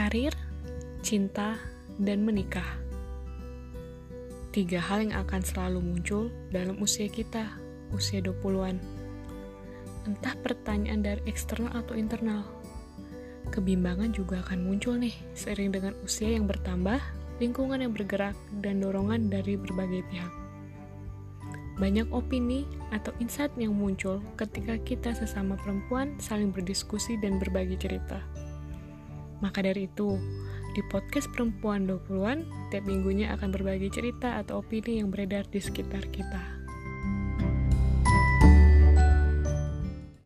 karir, cinta, dan menikah. Tiga hal yang akan selalu muncul dalam usia kita, usia 20-an. Entah pertanyaan dari eksternal atau internal. Kebimbangan juga akan muncul nih, seiring dengan usia yang bertambah, lingkungan yang bergerak, dan dorongan dari berbagai pihak. Banyak opini atau insight yang muncul ketika kita sesama perempuan saling berdiskusi dan berbagi cerita. Maka dari itu, di podcast Perempuan 20-an, tiap minggunya akan berbagi cerita atau opini yang beredar di sekitar kita.